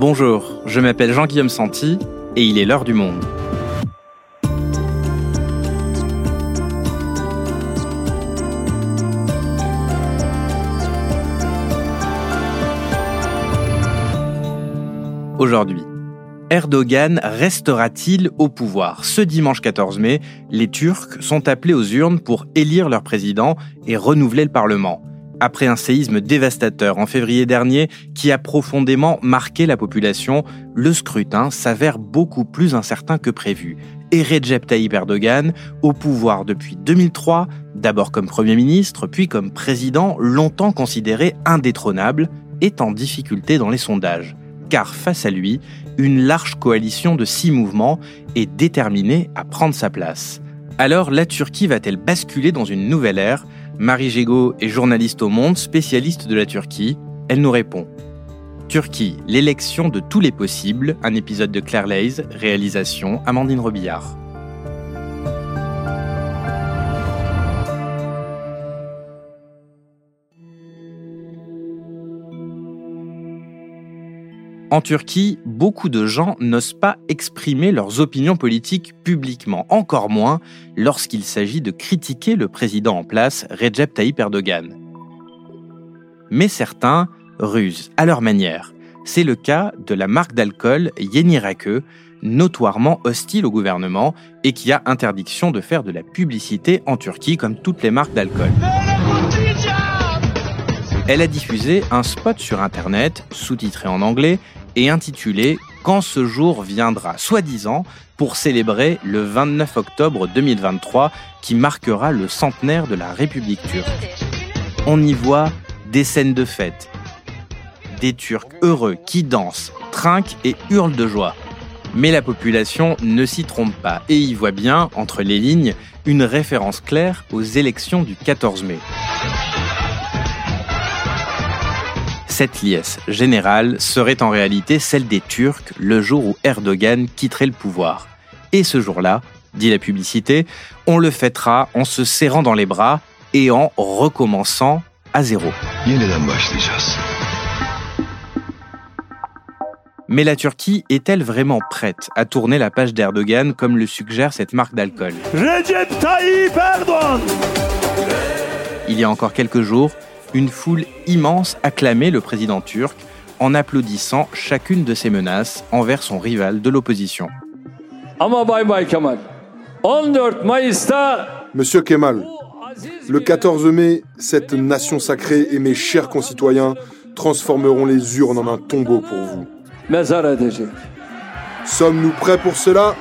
Bonjour, je m'appelle Jean-Guillaume Santi et il est l'heure du monde. Aujourd'hui, Erdogan restera-t-il au pouvoir? Ce dimanche 14 mai, les Turcs sont appelés aux urnes pour élire leur président et renouveler le Parlement après un séisme dévastateur en février dernier qui a profondément marqué la population, le scrutin s'avère beaucoup plus incertain que prévu. Et Recep Tayyip Erdogan, au pouvoir depuis 2003, d'abord comme Premier ministre, puis comme président, longtemps considéré indétrônable, est en difficulté dans les sondages. Car face à lui, une large coalition de six mouvements est déterminée à prendre sa place. Alors la Turquie va-t-elle basculer dans une nouvelle ère? Marie Gégaud est journaliste au Monde, spécialiste de la Turquie. Elle nous répond. Turquie, l'élection de tous les possibles, un épisode de Claire Leys, réalisation Amandine Robillard. En Turquie, beaucoup de gens n'osent pas exprimer leurs opinions politiques publiquement, encore moins lorsqu'il s'agit de critiquer le président en place, Recep Tayyip Erdogan. Mais certains rusent à leur manière. C'est le cas de la marque d'alcool Yeni Rakı, notoirement hostile au gouvernement et qui a interdiction de faire de la publicité en Turquie comme toutes les marques d'alcool. Elle a diffusé un spot sur Internet, sous-titré en anglais, et intitulé Quand ce jour viendra, soi-disant pour célébrer le 29 octobre 2023 qui marquera le centenaire de la République turque. On y voit des scènes de fête, des Turcs heureux qui dansent, trinquent et hurlent de joie. Mais la population ne s'y trompe pas et y voit bien, entre les lignes, une référence claire aux élections du 14 mai. Cette liesse générale serait en réalité celle des Turcs le jour où Erdogan quitterait le pouvoir. Et ce jour-là, dit la publicité, on le fêtera en se serrant dans les bras et en recommençant à zéro. Mais la Turquie est-elle vraiment prête à tourner la page d'Erdogan comme le suggère cette marque d'alcool? Il y a encore quelques jours, une foule immense acclamait le président turc en applaudissant chacune de ses menaces envers son rival de l'opposition. Monsieur Kemal, le 14 mai, cette nation sacrée et mes chers concitoyens transformeront les urnes en un tombeau pour vous. Sommes-nous prêts pour cela?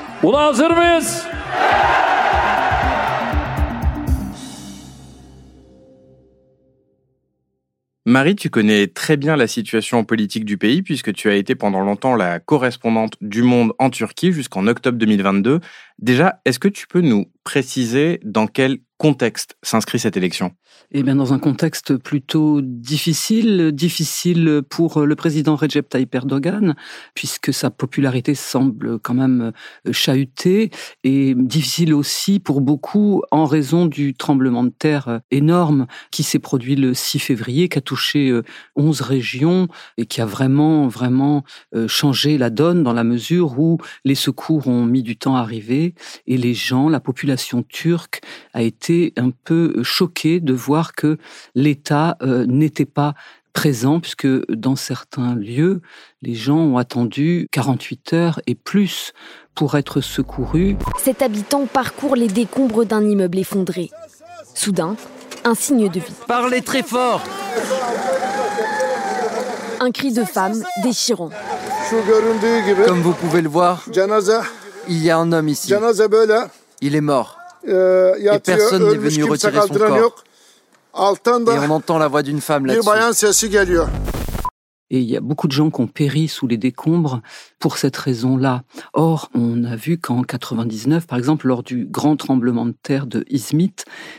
Marie, tu connais très bien la situation politique du pays puisque tu as été pendant longtemps la correspondante du Monde en Turquie jusqu'en octobre 2022. Déjà, est-ce que tu peux nous préciser dans quel contexte s'inscrit cette élection Eh bien, dans un contexte plutôt difficile, difficile pour le président Recep Tayyip Erdogan, puisque sa popularité semble quand même euh, chahutée, et difficile aussi pour beaucoup en raison du tremblement de terre euh, énorme qui s'est produit le 6 février, qui a touché 11 euh, régions et qui a vraiment, vraiment changé la donne dans la mesure où les secours ont mis du temps à arriver et les gens, la population turque a été un peu choqué de voir que l'État euh, n'était pas présent, puisque dans certains lieux, les gens ont attendu 48 heures et plus pour être secourus. Cet habitant parcourt les décombres d'un immeuble effondré. Soudain, un signe de vie. Parlez très fort Un cri de femme déchirant. Comme vous pouvez le voir, il y a un homme ici. Il est mort. Euh, et personne n'est venu retirer son corps. Et on entend la voix d'une femme là-dessus. Et il y a beaucoup de gens qui ont péri sous les décombres pour cette raison-là. Or, on a vu qu'en 99, par exemple, lors du grand tremblement de terre de Izmit,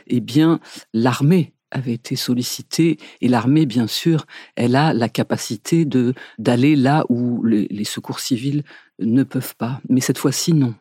eh bien, l'armée avait été sollicitée et l'armée, bien sûr, elle a la capacité de d'aller là où les secours civils ne peuvent pas. Mais cette fois-ci, non.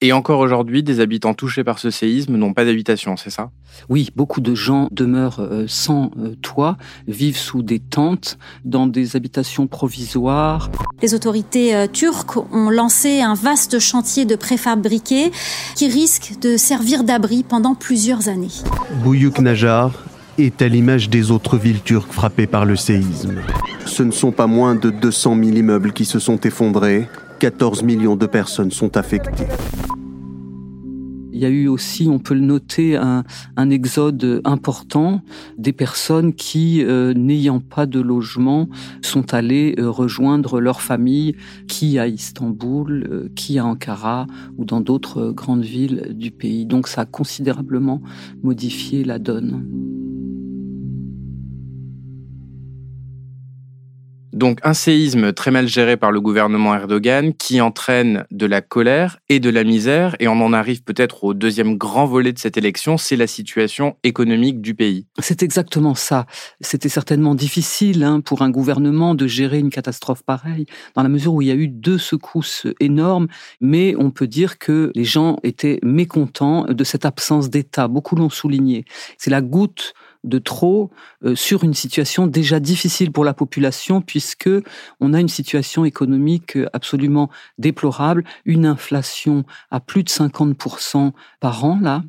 Et encore aujourd'hui, des habitants touchés par ce séisme n'ont pas d'habitation, c'est ça? Oui, beaucoup de gens demeurent euh, sans euh, toit, vivent sous des tentes, dans des habitations provisoires. Les autorités euh, turques ont lancé un vaste chantier de préfabriqués qui risque de servir d'abri pendant plusieurs années. Bouyouk Najar est à l'image des autres villes turques frappées par le séisme. Ce ne sont pas moins de 200 000 immeubles qui se sont effondrés, 14 millions de personnes sont affectées. Il y a eu aussi, on peut le noter, un, exode important des personnes qui, euh, n'ayant pas de logement, sont allées euh, rejoindre leur famille, qui à Istanbul, euh, qui à Ankara ou dans d'autres grandes villes du pays. Donc ça a considérablement modifié la donne. Donc un séisme très mal géré par le gouvernement Erdogan qui entraîne de la colère et de la misère et on en arrive peut-être au deuxième grand volet de cette élection, c'est la situation économique du pays. C'est exactement ça. C'était certainement difficile hein, pour un gouvernement de gérer une catastrophe pareille dans la mesure où il y a eu deux secousses énormes, mais on peut dire que les gens étaient mécontents de cette absence d'État. Beaucoup l'ont souligné. C'est la goutte de trop euh, sur une situation déjà difficile pour la population puisque on a une situation économique euh, absolument déplorable, une inflation à plus de 50% par an là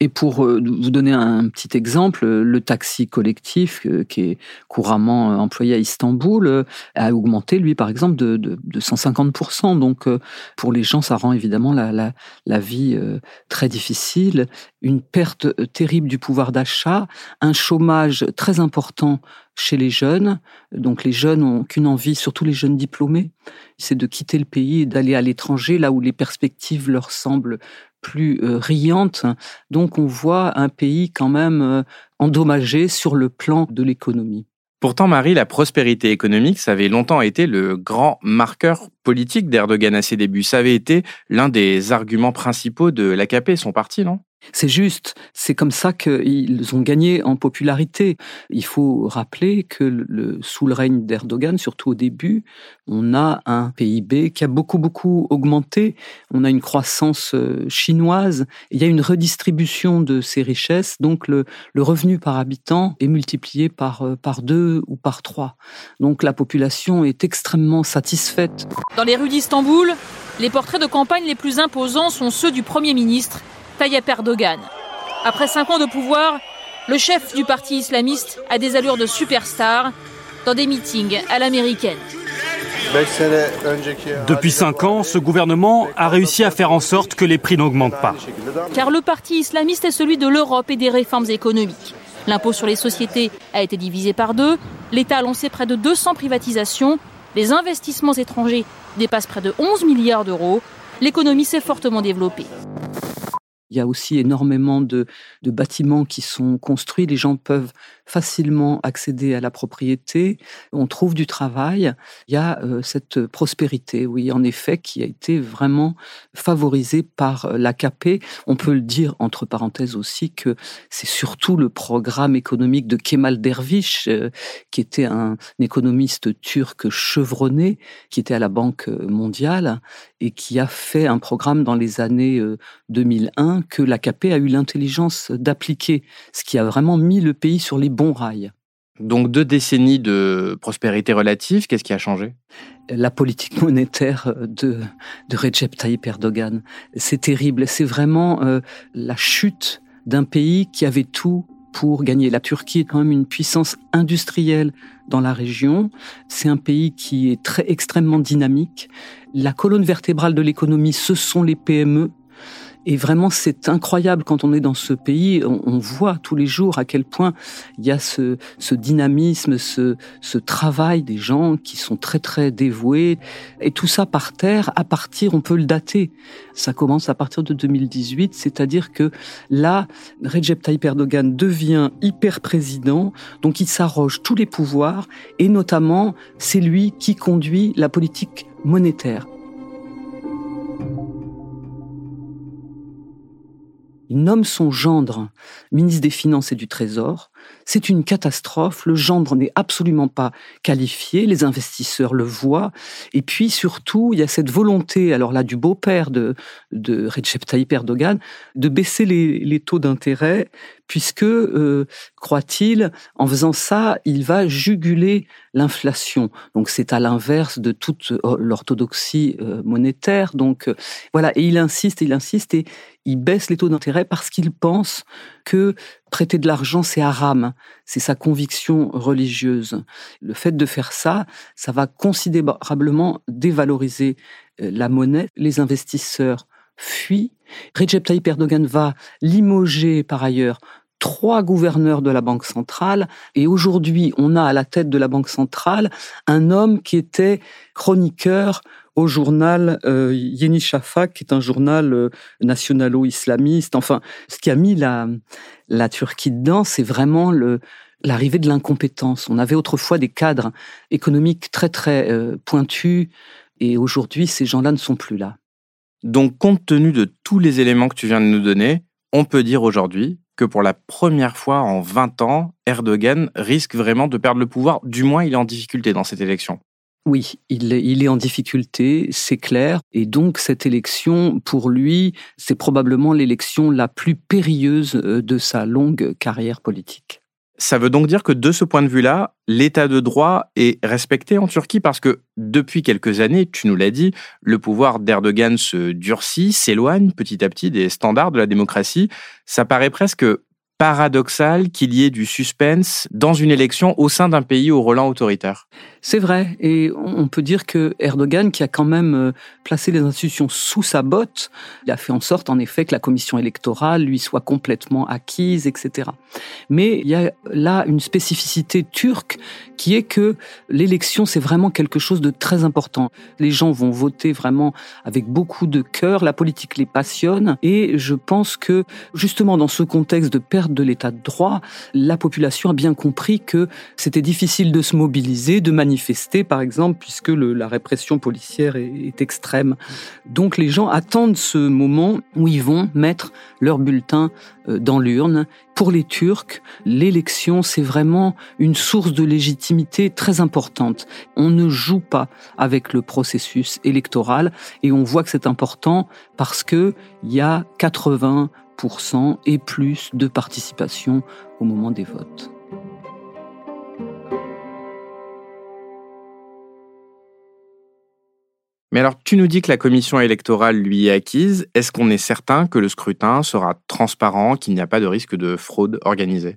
et pour euh, vous donner un petit exemple, le taxi collectif qui est couramment employé à Istanbul a augmenté, lui, par exemple, de, de, 150%. Donc, pour les gens, ça rend évidemment la, vie très difficile, une perte terrible du pouvoir d'achat, chômage très important chez les jeunes. Donc les jeunes n'ont qu'une envie, surtout les jeunes diplômés, c'est de quitter le pays et d'aller à l'étranger, là où les perspectives leur semblent plus euh, riante. Donc on voit un pays quand même euh, endommagé sur le plan de l'économie. Pourtant, Marie, la prospérité économique, ça avait longtemps été le grand marqueur politique d'Erdogan à ses débuts. Ça avait été l'un des arguments principaux de l'AKP, son parti, non? C'est juste, c'est comme ça qu'ils ont gagné en popularité. Il faut rappeler que sous le règne d'Erdogan, surtout au début, on a un PIB qui a beaucoup, beaucoup augmenté. On a une croissance euh, chinoise. Il y a une redistribution de ces richesses. Donc, le, le revenu par habitant est multiplié par, euh, par deux ou par trois. Donc, la population est extrêmement satisfaite. Dans les rues d'Istanbul, les portraits de campagne les plus imposants sont ceux du Premier ministre Tayyip Erdogan. Après cinq ans de pouvoir, le chef du parti islamiste a des allures de superstar dans des meetings à l'américaine. Depuis cinq ans, ce gouvernement a réussi à faire en sorte que les prix n'augmentent pas. Car le parti islamiste est celui de l'Europe et des réformes économiques. L'impôt sur les sociétés a été divisé par deux, l'État a lancé près de 200 privatisations, les investissements étrangers dépassent près de 11 milliards d'euros, l'économie s'est fortement développée. Il y a aussi énormément de, bâtiments qui sont construits. Les gens peuvent facilement accéder à la propriété. On trouve du travail. Il y a euh, cette prospérité, oui, en effet, qui a été vraiment favorisée par euh, l'AKP. On peut le dire entre parenthèses aussi que c'est surtout le programme économique de Kemal Dervish, euh, qui était un économiste turc chevronné, qui était à la Banque mondiale et qui a fait un programme dans les années 2001 que l'AKP a eu l'intelligence d'appliquer, ce qui a vraiment mis le pays sur les bons rails. Donc deux décennies de prospérité relative, qu'est-ce qui a changé? La politique monétaire de, de Recep Tayyip Erdogan. C'est terrible, c'est vraiment euh, la chute d'un pays qui avait tout pour gagner. La Turquie est quand même une puissance industrielle dans la région. C'est un pays qui est très extrêmement dynamique. La colonne vertébrale de l'économie, ce sont les PME, et vraiment, c'est incroyable quand on est dans ce pays. On, voit tous les jours à quel point il y a ce, ce dynamisme, ce, ce, travail des gens qui sont très très dévoués. Et tout ça par terre, à partir, on peut le dater. Ça commence à partir de 2018, c'est-à-dire que là, Recep Tayyip Erdogan devient hyper président, donc il s'arroge tous les pouvoirs, et notamment, c'est lui qui conduit la politique monétaire. Il nomme son gendre ministre des Finances et du Trésor. C'est une catastrophe. Le gendre n'est absolument pas qualifié. Les investisseurs le voient. Et puis surtout, il y a cette volonté, alors là, du beau-père de, de Recep Tayyip Erdogan, de baisser les, taux d'intérêt, puisque, euh, croit-il, en faisant ça, il va juguler l'inflation. Donc c'est à l'inverse de toute euh, l'orthodoxie euh, monétaire. Donc voilà, et il insiste, il insiste, et il baisse les taux d'intérêt parce qu'il pense que prêter de l'argent, c'est haram. C'est sa conviction religieuse. Le fait de faire ça, ça va considérablement dévaloriser euh, la monnaie. Les investisseurs fuient. Recep Tayyip Erdogan va limoger par ailleurs trois gouverneurs de la Banque centrale. Et aujourd'hui, on a à la tête de la Banque centrale un homme qui était chroniqueur au journal euh, Yeni Shafak, qui est un journal euh, nationalo-islamiste. Enfin, ce qui a mis la, Turquie dedans, c'est vraiment l'arrivée de l'incompétence. On avait autrefois des cadres économiques très très euh, pointus, et aujourd'hui, ces gens-là ne sont plus là. Donc, compte tenu de tous les éléments que tu viens de nous donner, on peut dire aujourd'hui que pour la première fois en 20 ans, Erdogan risque vraiment de perdre le pouvoir, du moins il est en difficulté dans cette élection. Oui, il est, en difficulté, c'est clair. Et donc cette élection, pour lui, c'est probablement l'élection la plus périlleuse euh, de sa longue carrière politique. Ça veut donc dire que de ce point de vue-là, l'état de droit est respecté en Turquie parce que depuis quelques années, tu nous l'as dit, le pouvoir d'Erdogan se durcit, s'éloigne petit à petit des standards de la démocratie. Ça paraît presque paradoxal qu'il y ait du suspense dans une élection au sein d'un pays au relent autoritaire. C'est vrai, et on peut dire que Erdogan, qui a quand même euh, placé les institutions sous sa botte, il a fait en sorte, en effet, que la commission électorale lui soit complètement acquise, etc. Mais il y a là une spécificité turque qui est que l'élection, c'est vraiment quelque chose de très important. Les gens vont voter vraiment avec beaucoup de cœur, la politique les passionne, et je pense que justement dans ce contexte de perte de l'état de droit, la population a bien compris que c'était difficile de se mobiliser, de manifester par exemple, puisque la répression policière est, extrême. Donc les gens attendent ce moment où ils vont mettre leur bulletin euh, dans l'urne. Pour les Turcs, l'élection, c'est vraiment une source de légitimité très importante. On ne joue pas avec le processus électoral et on voit que c'est important parce que il y a 80% et plus de participation au moment des votes. Mais alors, tu nous dis que la commission électorale lui est acquise. Est-ce qu'on est certain que le scrutin sera transparent, qu'il n'y a pas de risque de fraude organisée?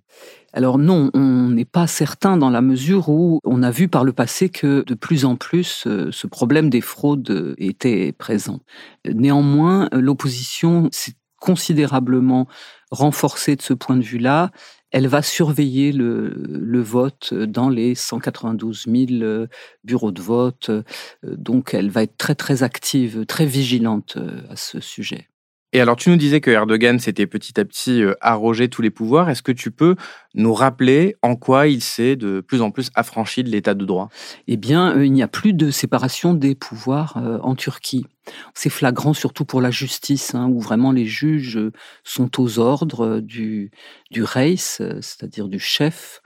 Alors non, on n'est pas certain dans la mesure où on a vu par le passé que de plus en plus euh, ce problème des fraudes était présent. Néanmoins, l'opposition s'est considérablement renforcée de ce point de vue-là elle va surveiller le, vote dans les 192 000 euh, bureaux de vote. Euh, donc, elle va être très, très active, très vigilante euh, à ce sujet. Et alors, tu nous disais que Erdogan s'était petit à petit arrogé tous les pouvoirs. Est-ce que tu peux nous rappeler en quoi il s'est de plus en plus affranchi de l'état de droit? Eh bien, il n'y a plus de séparation des pouvoirs en Turquie. C'est flagrant surtout pour la justice, hein, où vraiment les juges sont aux ordres du, du Reis, c'est-à-dire du chef,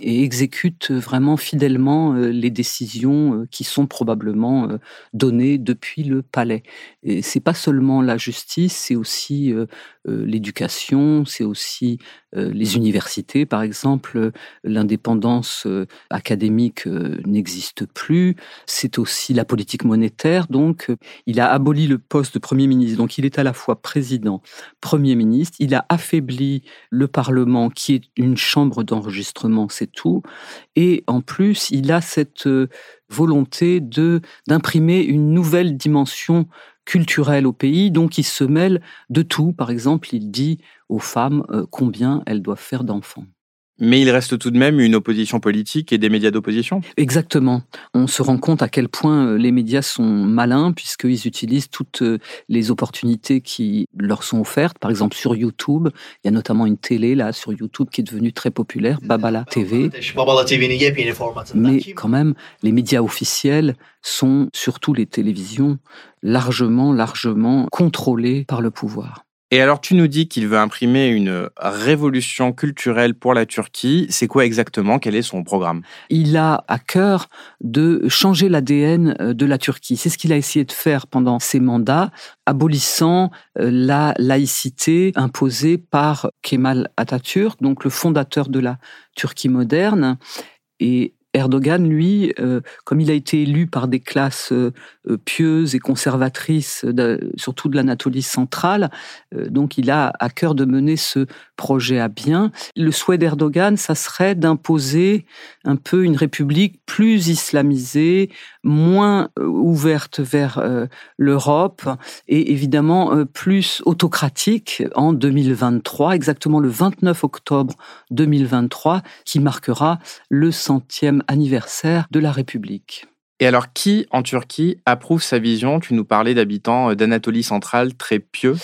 et exécutent vraiment fidèlement euh, les décisions euh, qui sont probablement euh, données depuis le palais. Et c'est pas seulement la justice, c'est aussi l'éducation, c'est aussi les universités, par exemple. L'indépendance académique n'existe plus. C'est aussi la politique monétaire. Donc, il a aboli le poste de premier ministre. Donc, il est à la fois président, premier ministre. Il a affaibli le Parlement, qui est une chambre d'enregistrement. C'est Et en plus, il a cette euh, volonté de d'imprimer une nouvelle dimension culturelle au pays, donc il se mêle de tout. Par exemple, il dit aux femmes euh, combien elles doivent faire d'enfants. Mais il reste tout de même une opposition politique et des médias d'opposition. Exactement. On se rend compte à quel point euh, les médias sont malins puisqu'ils utilisent toutes euh, les opportunités qui leur sont offertes. Par exemple, sur YouTube, il y a notamment une télé là sur YouTube qui est devenue très populaire, Babala TV. Mais quand même, les médias officiels sont, surtout les télévisions, largement, largement contrôlés par le pouvoir. Et alors, tu nous dis qu'il veut imprimer une révolution culturelle pour la Turquie. C'est quoi exactement? Quel est son programme? Il a à cœur de changer l'ADN euh, de la Turquie. C'est ce qu'il a essayé de faire pendant ses mandats, abolissant euh, la laïcité imposée par Kemal Atatürk, donc le fondateur de la Turquie moderne. Et Erdogan, lui, euh, comme il a été élu par des classes euh, euh, pieuses et conservatrices, surtout de l'Anatolie centrale, donc il a à cœur de mener ce projet à bien. Le souhait d'Erdogan, ça serait d'imposer un peu une république plus islamisée, moins ouverte vers l'Europe et évidemment plus autocratique en 2023, exactement le 29 octobre 2023, qui marquera le centième anniversaire de la République. Et alors, qui en Turquie approuve sa vision? Tu nous parlais d'habitants d'Anatolie centrale très pieux.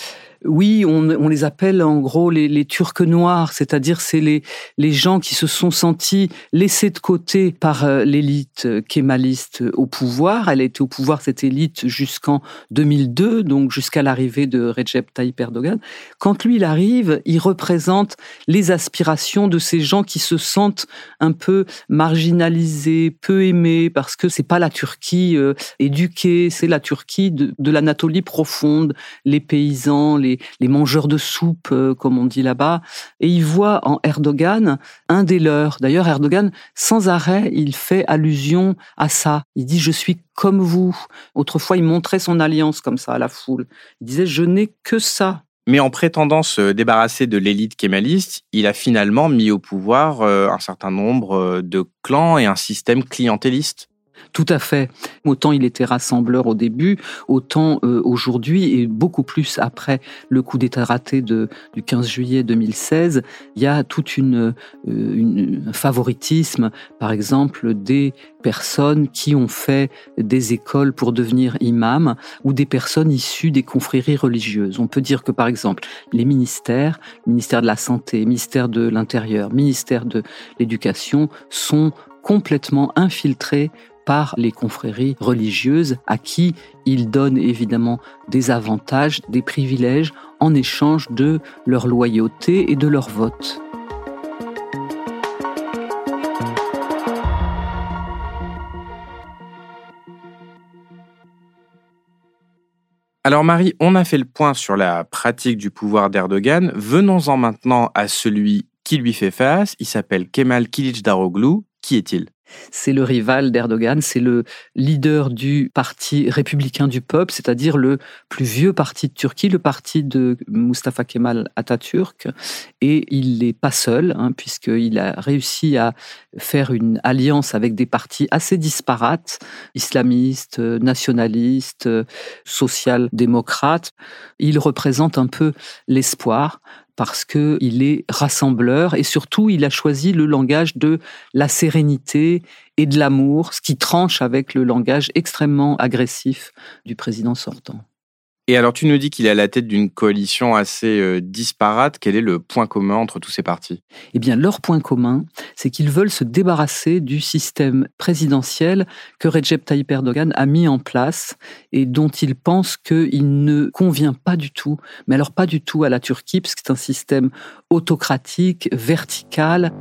Oui, on, les appelle en gros les, Turcs noirs, c'est-à-dire c'est les, les gens qui se sont sentis laissés de côté par euh, l'élite euh, kémaliste au pouvoir. Elle a été au pouvoir, cette élite, jusqu'en 2002, donc jusqu'à l'arrivée de Recep Tayyip Erdogan. Quand lui, il arrive, il représente les aspirations de ces gens qui se sentent un peu marginalisés, peu aimés, parce que c'est pas la Turquie euh, éduquée, c'est la Turquie de, de l'Anatolie profonde, les paysans, les les, mangeurs de soupe, euh, comme on dit là-bas, et il voit en Erdogan un des leurs. D'ailleurs, Erdogan, sans arrêt, il fait allusion à ça. Il dit je suis comme vous. Autrefois, il montrait son alliance comme ça à la foule. Il disait je n'ai que ça. Mais en prétendant se débarrasser de l'élite kémaliste, il a finalement mis au pouvoir euh, un certain nombre euh, de clans et un système clientéliste. Tout à fait. Autant il était rassembleur au début, autant euh, aujourd'hui et beaucoup plus après le coup d'État raté de, du 15 juillet 2016, il y a tout une, euh, un favoritisme, par exemple, des personnes qui ont fait des écoles pour devenir imams ou des personnes issues des confréries religieuses. On peut dire que, par exemple, les ministères, ministère de la Santé, ministère de l'Intérieur, ministère de l'Éducation, sont complètement infiltrés par les confréries religieuses à qui ils donnent évidemment des avantages, des privilèges en échange de leur loyauté et de leur vote. Alors Marie, on a fait le point sur la pratique du pouvoir d'Erdogan. Venons-en maintenant à celui qui lui fait face. Il s'appelle Kemal Kılıçdaroğlu. Qui est-il? C'est le rival d'Erdogan, c'est le leader du parti républicain du peuple, c'est-à-dire le plus vieux parti de Turquie, le parti de Mustafa Kemal Atatürk. Et il n'est pas seul, hein, puisqu'il a réussi à faire une alliance avec des partis assez disparates, islamistes, nationalistes, social-démocrates. Il représente un peu l'espoir parce qu'il est rassembleur et surtout il a choisi le langage de la sérénité et de l'amour, ce qui tranche avec le langage extrêmement agressif du président sortant. Et alors, tu nous dis qu'il est à la tête d'une coalition assez euh, disparate. Quel est le point commun entre tous ces partis? Eh bien, leur point commun, c'est qu'ils veulent se débarrasser du système présidentiel que Recep Tayyip Erdogan a mis en place et dont ils pensent qu'il ne convient pas du tout, mais alors pas du tout à la Turquie, parce que c'est un système autocratique, vertical.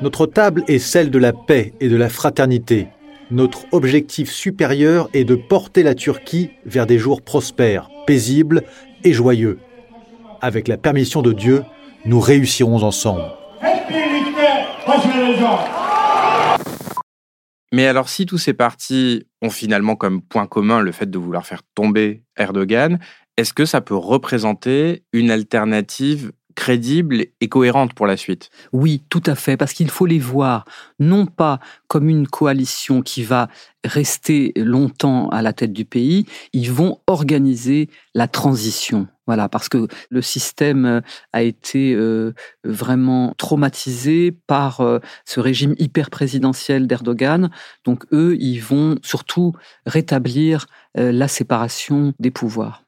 Notre table est celle de la paix et de la fraternité. Notre objectif supérieur est de porter la Turquie vers des jours prospères, paisibles et joyeux. Avec la permission de Dieu, nous réussirons ensemble. Mais alors si tous ces partis ont finalement comme point commun le fait de vouloir faire tomber Erdogan, est-ce que ça peut représenter une alternative crédible et cohérente pour la suite. Oui, tout à fait, parce qu'il faut les voir non pas comme une coalition qui va rester longtemps à la tête du pays, ils vont organiser la transition. Voilà, parce que le système euh, a été euh, vraiment traumatisé par euh, ce régime hyper présidentiel d'Erdogan. Donc eux, ils vont surtout rétablir la séparation des pouvoirs.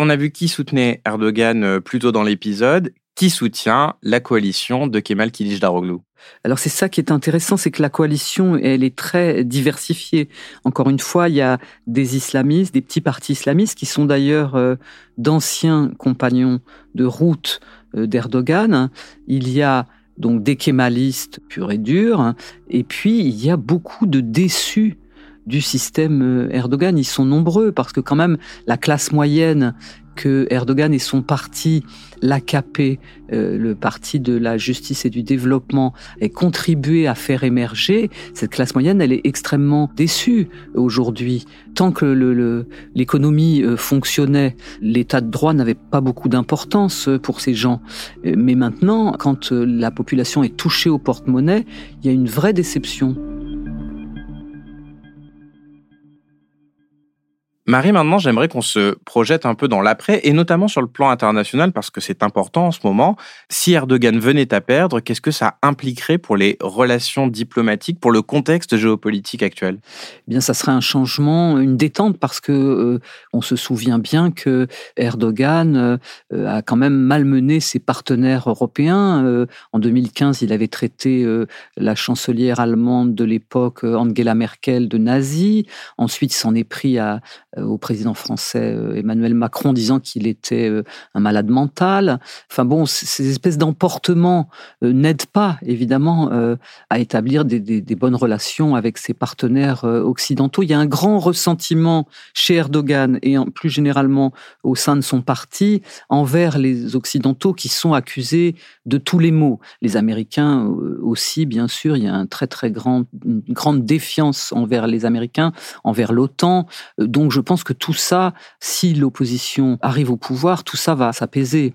On a vu qui soutenait Erdogan euh, plus tôt dans l'épisode. qui soutient la coalition de Kemal Kılıçdaroğlu? Alors c'est ça qui est intéressant, c'est que la coalition, elle est très diversifiée. Encore une fois, il y a des islamistes, des petits partis islamistes qui sont d'ailleurs euh, d'anciens compagnons de route euh, d'Erdogan. Il y a donc des kémalistes purs et durs, et puis il y a beaucoup de déçus du système euh, Erdogan. Ils sont nombreux parce que quand même la classe moyenne que Erdogan et son parti, l'AKP, euh, le parti de la justice et du développement, aient contribué à faire émerger, cette classe moyenne, elle est extrêmement déçue aujourd'hui. Tant que l'économie le, euh, fonctionnait, l'état de droit n'avait pas beaucoup d'importance pour ces gens. Mais maintenant, quand la population est touchée au porte-monnaie, il y a une vraie déception. Marie, maintenant, j'aimerais qu'on se projette un peu dans l'après, et notamment sur le plan international, parce que c'est important en ce moment. Si Erdogan venait à perdre, qu'est-ce que ça impliquerait pour les relations diplomatiques, pour le contexte géopolitique actuel? Eh Bien, ça serait un changement, une détente, parce que euh, on se souvient bien que Erdogan euh, a quand même malmené ses partenaires européens. Euh, en 2015, il avait traité la chancelière allemande de l'époque, Angela Merkel, de nazi. Ensuite, il s'en est pris à au président français euh, Emmanuel Macron disant qu'il était euh, un malade mental. Enfin bon, ces espèces d'emportements n'aident pas évidemment à établir des, bonnes relations avec ses partenaires occidentaux. Il y a un grand ressentiment chez Erdogan et plus généralement au sein de son parti envers les occidentaux qui sont accusés de tous les maux. Les Américains aussi, bien sûr, il y a un très très grand, grande défiance envers les Américains, envers l'OTAN. Donc je pense que tout ça, si l'opposition arrive au pouvoir, tout ça va s'apaiser.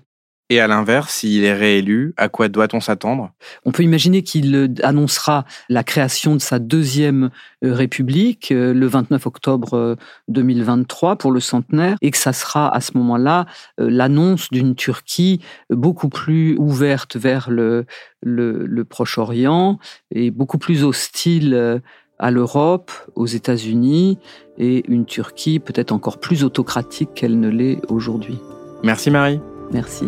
Et à l'inverse, s'il est réélu, à quoi doit-on s'attendre? On peut imaginer qu'il euh, annoncera la création de sa deuxième euh, République euh, le 29 octobre 2023 pour le centenaire et que ça sera à ce moment-là l'annonce d'une Turquie beaucoup plus ouverte vers le, le Proche-Orient et beaucoup plus hostile à l'Europe, aux États-Unis et une Turquie peut-être encore plus autocratique qu'elle ne l'est aujourd'hui. Merci Marie. Merci.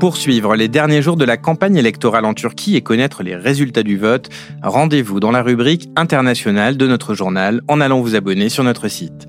Pour suivre les derniers jours de la campagne électorale en Turquie et connaître les résultats du vote, rendez-vous dans la rubrique internationale de notre journal en allant vous abonner sur notre site.